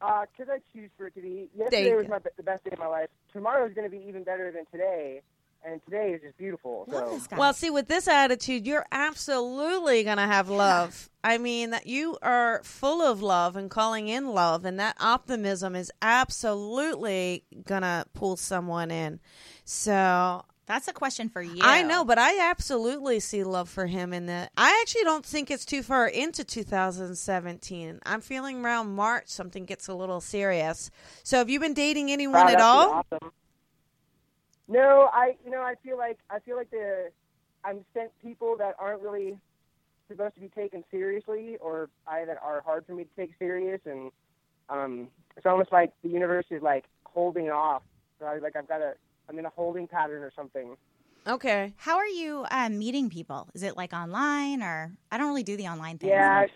uh, cause I choose for it to be. Yesterday was my the best day of my life. Tomorrow is going to be even better than today, and today is just beautiful. So. Well, see, with this attitude, you're absolutely going to have love. I mean, that you are full of love and calling in love, and that optimism is absolutely going to pull someone in. So That's a question for you. I know, but I absolutely see love for him in that. I actually don't think it's too far into 2017. I'm feeling around March something gets a little serious. So have you been dating anyone Wow, at all? Awesome. No, I you know I feel like I feel like the I'm sent people that aren't really supposed to be taken seriously, or I that are hard for me to take serious, and um, it's almost like the universe is like holding off. So I, like I've got a I'm in a holding pattern or something. Okay. How are you um, meeting people? Is it like online or I don't really do the online thing. Yeah,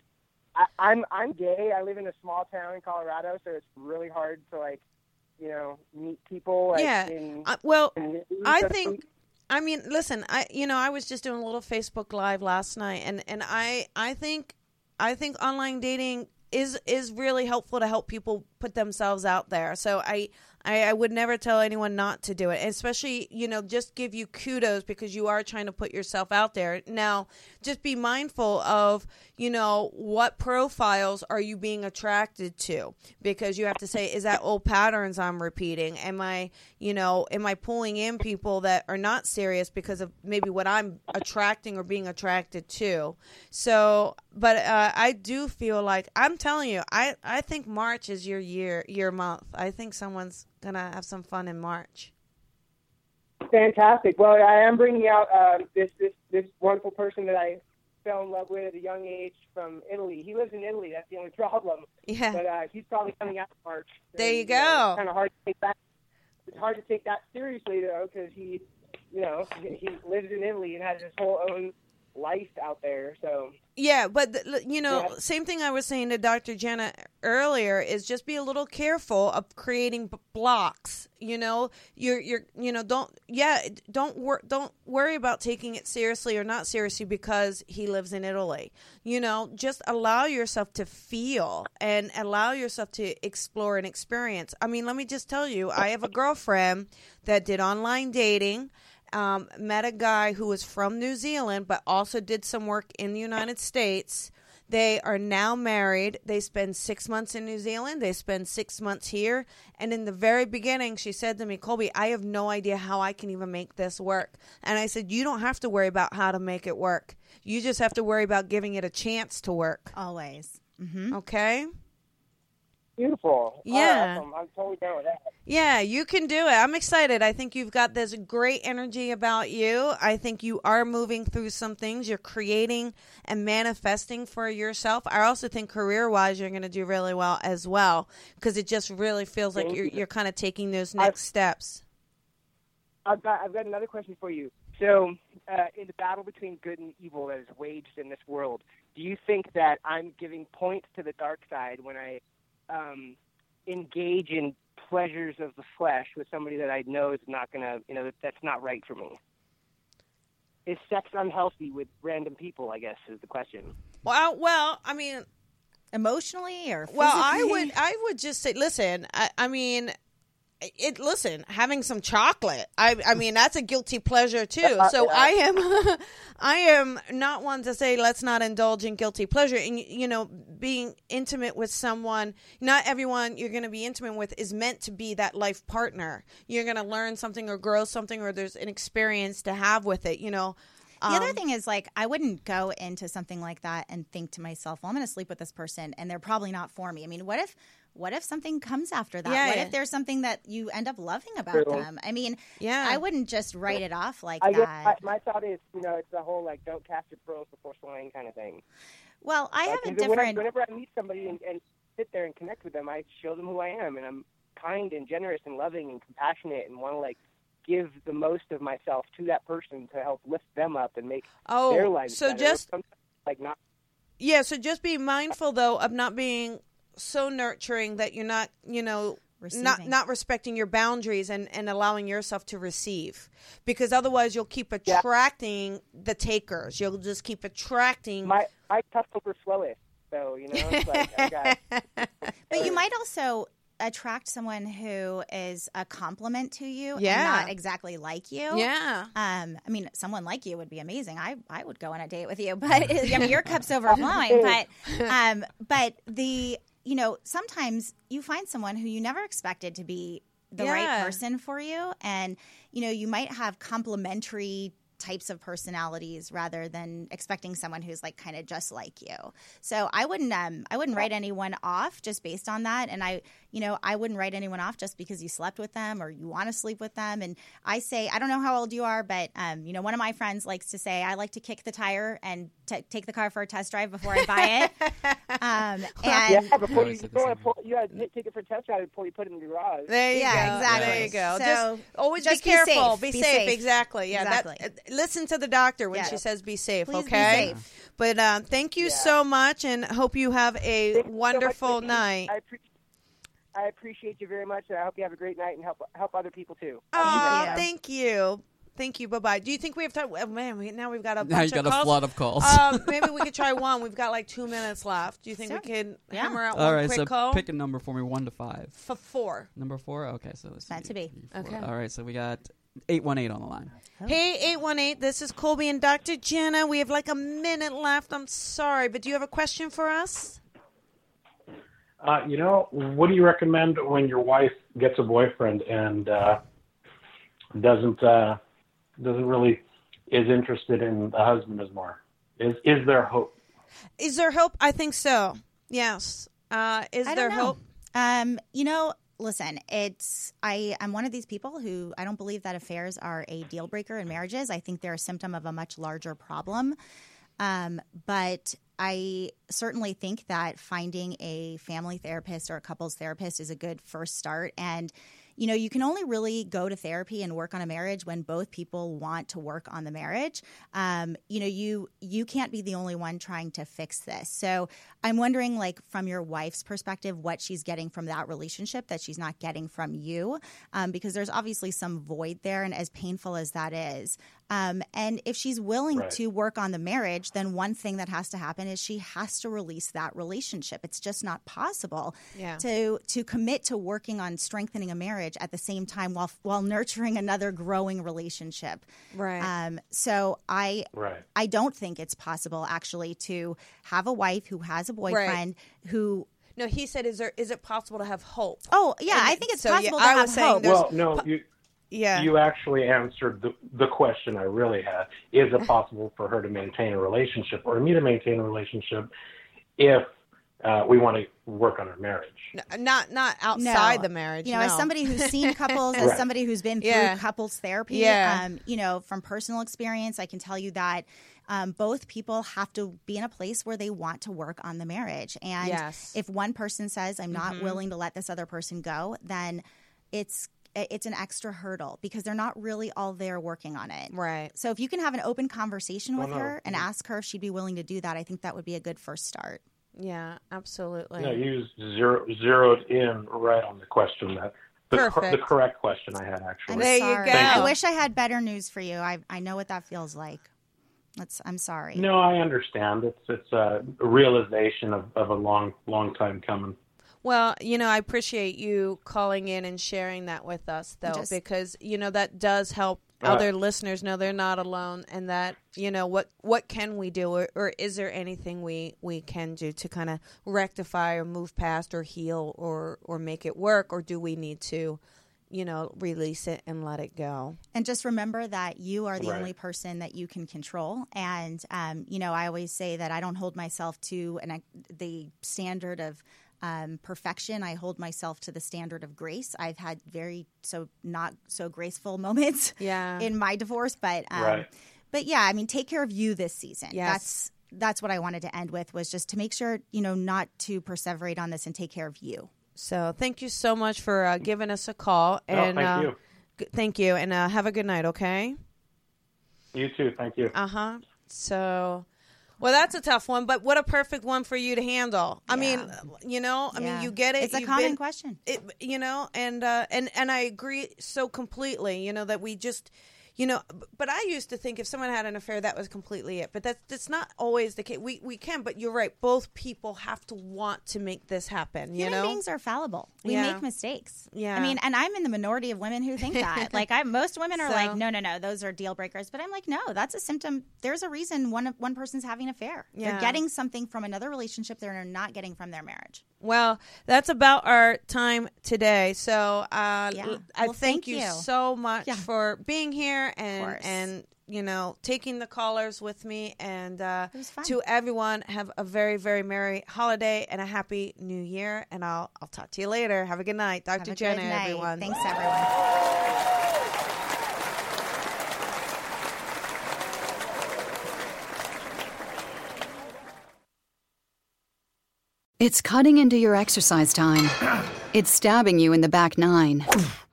I, I'm I'm gay. I live in a small town in Colorado, so it's really hard to like you know meet people. Like, Yeah. in, Uh, well, I think. I mean, listen, I you know, I was just doing a little Facebook live last night and and I I think I think online dating is is really helpful to help people put themselves out there. So I I, I would never tell anyone not to do it, especially you know just give you kudos because you are trying to put yourself out there. Now, just be mindful of you know what profiles are you being attracted to because you have to say is that old patterns I'm repeating? Am I you know am I pulling in people that are not serious because of maybe what I'm attracting or being attracted to? So, but uh, I do feel like I'm telling you, I I think March is your year your month. I think someone's gonna have some fun in March. Fantastic. Well, I am bringing out um, this this this wonderful person that I fell in love with at a young age from Italy. He lives in Italy. That's the only problem. Yeah. But uh, he's probably coming out in March. There you And, know, go. it's kind of hard to take that. It's hard to take that seriously though, because he, you know, he he lives in Italy and has his whole own life out there. So Yeah, but th- l- you know, Yeah. same thing I was saying to Dr. Jenna earlier is just be a little careful of creating b- blocks. You know, you're you're you know don't yeah don't wor- don't worry about taking it seriously or not seriously because he lives in Italy. You know, just allow yourself to feel and allow yourself to explore and experience. I mean, let me just tell you, I have a girlfriend that did online dating um, met a guy who was from New Zealand, but also did some work in the United States. They are now married. They spend six months in New Zealand. They spend six months here. And in the very beginning, she said to me, Colby, I have no idea how I can even make this work. And I said, You don't have to worry about how to make it work. You just have to worry about giving it a chance to work. Always. hmm Okay? Beautiful. Yeah. Awesome. I'm totally down with that. Yeah, you can do it. I'm excited. I think you've got this great energy about you. I think you are moving through some things. You're creating and manifesting for yourself. I also think career wise, you're going to do really well as well because it just really feels like you're, you. you're kind of taking those next steps. I've got I've got another question for you. So, uh, in the battle between good and evil that is waged in this world, do you think that I'm giving points to the dark side when I um, engage in pleasures of the flesh with somebody that I know is not gonna, you know, that, that's not right for me. Is sex unhealthy with random people? I guess is the question. Well, well, I mean, emotionally or physically? well, I would, I would just say, listen, I, I mean, it. Listen, having some chocolate, I, I mean, that's a guilty pleasure too. So I am, I am not one to say let's not indulge in guilty pleasure. And you know, being intimate with someone, not everyone you're going to be intimate with is meant to be that life partner. You're going to learn something or grow something, or there's an experience to have with it. You know. The other Um, thing is like I wouldn't go into something like that and think to myself, "Well, I'm going to sleep with this person and they're probably not for me." I mean, what if what if something comes after that? Yeah, what yeah. if there's something that you end up loving about True. them? I mean, Yeah. I wouldn't just write it off like I guess that. my, my thought is, you know, it's the whole like don't cast your pearls before swine kind of thing. well, I have Like, a whenever- different Whenever I meet somebody and, and sit there and connect with them, I show them who I am, and I'm kind and generous and loving and compassionate, and want to like give the most of myself to that person to help lift them up and make Oh, their lives so better. just- Sometimes, like not Yeah, so just be mindful though of not being so nurturing that you're not, you know, not Receiving. not respecting your boundaries and and allowing yourself to receive. Because otherwise you'll keep attracting the takers. You'll just keep attracting my my customers slowest. So you know, it's like I got But you might also attract someone who is a compliment to you Yeah. and not exactly like you. Yeah. Um, I mean, someone like you would be amazing. I, I would go on a date with you, but I mean, your cup's overflowing. But, um, but the you know, sometimes you find someone who you never expected to be the Yeah. right person for you, and you know, you might have complementary types of personalities rather than expecting someone who's like kind of just like you. So I wouldn't um I wouldn't write anyone off just based on that and I you know I wouldn't write anyone off just because you slept with them or you want to sleep with them and I say I don't know how old you are but um you know one of my friends likes to say I like to kick the tire and t- take the car for a test drive before I buy it. um and yeah. Before I you said go pull, you got to take it for a test drive before you put it in the garage. There you Yeah, go. exactly. There you go. So, just always just be be careful. safe. Be, Be safe. safe. Exactly. Yeah. that- Exactly. uh, listen to the doctor when Yeah. she says be safe. Please be okay. safe. But um, thank you so much, and hope you have a Thank you so wonderful night. I, appre- I appreciate you very much, and I hope you have a great night and help help other people too. Oh, you. thank you. Thank you. Bye bye. Do you think we have time? Oh, man, we, now we've got a bunch Now bunch you got of a calls. flood of calls. um, maybe we could try one. We've got like two minutes left. Do you think Sure. we could Yeah. hammer out All one right, quick so call? pick a number for me, one to five. for four. Number four. Okay, so let's Meant to be. Four. Okay. All right, so we got eight one eight on the line. Hey, 818, this is Colby and Dr. Jenna. We have like a minute left. I'm sorry, but do you have a question for us? Uh, you know, what do you recommend when your wife gets a boyfriend and uh, doesn't uh, doesn't really is interested in the husband as more? Is is there hope? Is there hope? I think so. Yes. Uh, is I there hope? Um, you know, listen, it's I I'm one of these people who I don't believe that affairs are a deal breaker in marriages. I think they're a symptom of a much larger problem. Um, but I certainly think that finding a family therapist or a couples therapist is a good first start. And you know, you can only really go to therapy and work on a marriage when both people want to work on the marriage. Um, you know, you you can't be the only one trying to fix this. So I'm wondering, like, from your wife's perspective, what she's getting from that relationship that she's not getting from you, um, because there's obviously some void there, and as painful as that is. Um, and if she's willing Right. to work on the marriage, then one thing that has to happen is she has to release that relationship. It's just not possible Yeah. to to commit to working on strengthening a marriage at the same time while while nurturing another growing relationship. Right. Um, so I Right. I don't think it's possible actually to have a wife who has a boyfriend who. No, he said, is there is it possible to have hope? Oh yeah, And I think it's so, yeah, possible I to was have saying hope. there's- Well, no, you Yeah. you actually answered the the question I really had. Is it possible for her to maintain a relationship or me to maintain a relationship if uh, we want to work on our marriage? N- not not outside No. the marriage. You know, no. as somebody who's seen couples, as Right. somebody who's been through Yeah. couples therapy, Yeah. um, you know, from personal experience, I can tell you that um, both people have to be in a place where they want to work on the marriage. And Yes. if one person says, "I'm not Mhm. willing to let this other person go," then it's it's an extra hurdle because they're not really all there working on it. Right. So if you can have an open conversation with Well, no. her and ask her if she'd be willing to do that, I think that would be a good first start. Yeah, absolutely. No, you zero, zeroed in right on the question that the, Perfect. the correct question I had actually. I'm There you sorry. go. I wish I had better news for you. I I know what that feels like. That's I'm sorry. No, I understand. It's it's a realization of, of a long long time coming. Well, you know, I appreciate you calling in and sharing that with us, though, Just- because you know that does help Uh, other listeners know they're not alone, and that you know what what can we do, or, or is there anything we we can do to kind of rectify or move past or heal or or make it work, or do we need to, you know, release it and let it go? And just remember that you are the Right. only person that you can control. And um, you know, I always say that I don't hold myself to an, the standard of um, perfection. I hold myself to the standard of grace. I've had very so not so graceful moments Yeah. in my divorce, but um, Right. but yeah, I mean, take care of you this season. Yes. That's that's what I wanted to end with was just to make sure you know not to perseverate on this and take care of you. So thank you so much for uh, giving us a call, Oh, and thank uh, you. g- thank you, and uh, have a good night. Okay. You too. Thank you. Uh huh. So, well, that's a tough one, but what a perfect one for you to handle. I mean, you know, I Yeah. mean, you get it. It's a common been- question. It, you know, and uh, and and I agree so completely. You know that we just. You know, but I used to think if someone had an affair, that was completely it. But that's that's not always the case. We we can, but you're right. Both people have to want to make this happen. You Human know, beings are fallible. We Yeah. make mistakes. Yeah. I mean, and I'm in the minority of women who think that. like, I most women are So- like, no, no, no, those are deal breakers. But I'm like, no, that's a symptom. There's a reason one one person's having an affair. Yeah. They're getting something from another relationship they're not getting from their marriage. Well, that's about our time today. So uh, Yeah. l- I Well, thank, thank you, you. so much Yeah. for being here and and you know taking the callers with me. And uh, It was fun. to everyone, have a very very merry holiday and a happy New Year. And I'll I'll talk to you later. Have a good night, Dr. Have a Jenna. good night. Everyone. Thanks, everyone. It's cutting into your exercise time. It's stabbing you in the back nine.